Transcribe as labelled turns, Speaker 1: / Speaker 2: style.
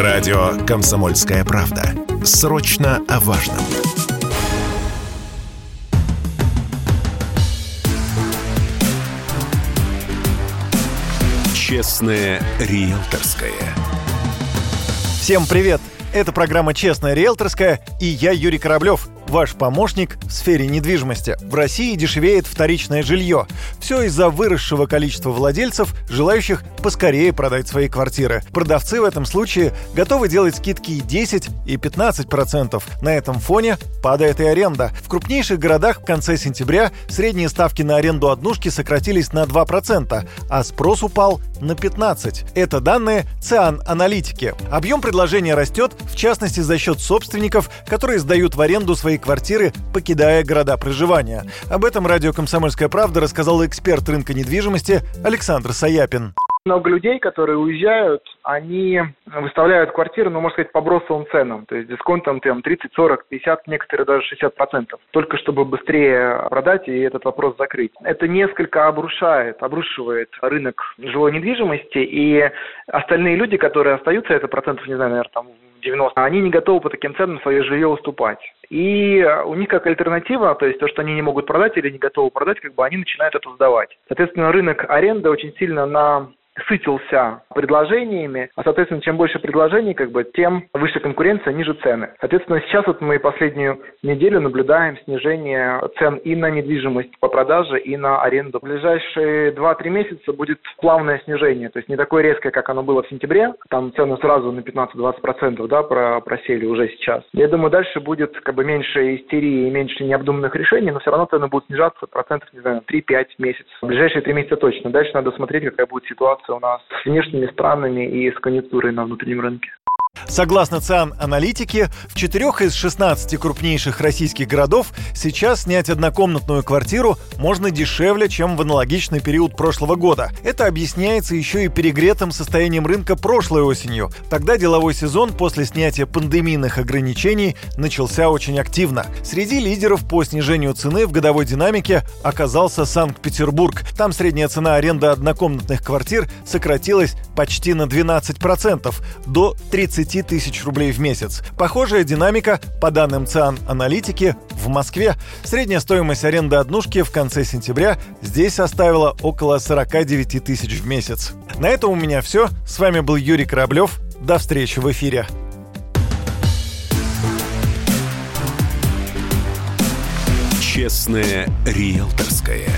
Speaker 1: Радио «Комсомольская правда». Срочно о важном. Честное риэлторское.
Speaker 2: Всем привет! Это программа «Честная риэлторская» и я Юрий Кораблев – ваш помощник в сфере недвижимости. В России дешевеет вторичное жилье. Все из-за выросшего количества владельцев, желающих поскорее продать свои квартиры. Продавцы в этом случае готовы делать скидки и 10, и 15 процентов. На этом фоне падает и аренда. В крупнейших городах в конце сентября средние ставки на аренду однушки сократились на 2 процента, а спрос упал на 15. Это данные ЦИАН Аналитики. Объем предложения растет, в частности за счет собственников, которые сдают в аренду свои квартиры, покидая города проживания. Об этом радио «Комсомольская правда» рассказал эксперт рынка недвижимости Александр Саяпин.
Speaker 3: Много людей, которые уезжают, они выставляют квартиры, ну, можно сказать, по бросовым ценам, то есть дисконтом там 30, 40, 50, некоторые даже 60 процентов, только чтобы быстрее продать и этот вопрос закрыть. Это несколько обрушает, обрушивает рынок жилой недвижимости, и остальные люди, которые остаются, это процентов, не знаю, наверное, там 90, они не готовы по таким ценам свое жилье уступать. И у них как альтернатива, то есть то, что они не могут продать или не готовы продать, как бы они начинают это сдавать. Соответственно, рынок аренды очень сильно на сытился предложениями, а, соответственно, чем больше предложений, как бы, тем выше конкуренция, ниже цены. Соответственно, сейчас вот мы последнюю неделю наблюдаем снижение цен и на недвижимость по продаже, и на аренду. В ближайшие 2-3 месяца будет плавное снижение, то есть не такое резкое, как оно было в сентябре, там цены сразу на 15-20% да, просели уже сейчас. Я думаю, дальше будет как бы меньше истерии и меньше необдуманных решений, но все равно цены будут снижаться процентов, не знаю, 3-5 месяцев. В ближайшие 3 месяца точно. Дальше надо смотреть, какая будет ситуация у нас с внешними странами и с конъюнктурой на внутреннем рынке.
Speaker 2: Согласно ЦИАН аналитики, в четырех из 16 крупнейших российских городов сейчас снять однокомнатную квартиру можно дешевле, чем в аналогичный период прошлого года. Это объясняется еще и перегретым состоянием рынка прошлой осенью. Тогда деловой сезон после снятия пандемийных ограничений начался очень активно. Среди лидеров по снижению цены в годовой динамике оказался Санкт-Петербург. Там средняя цена аренды однокомнатных квартир сократилась почти на 12% до 30 30 тысяч рублей в месяц. Похожая динамика, по данным ЦИАН аналитики, в Москве. Средняя стоимость аренды однушки в конце сентября здесь составила около 49 тысяч в месяц. На этом у меня все. С вами был Юрий Кораблев. До встречи в эфире.
Speaker 1: Честное риэлторское.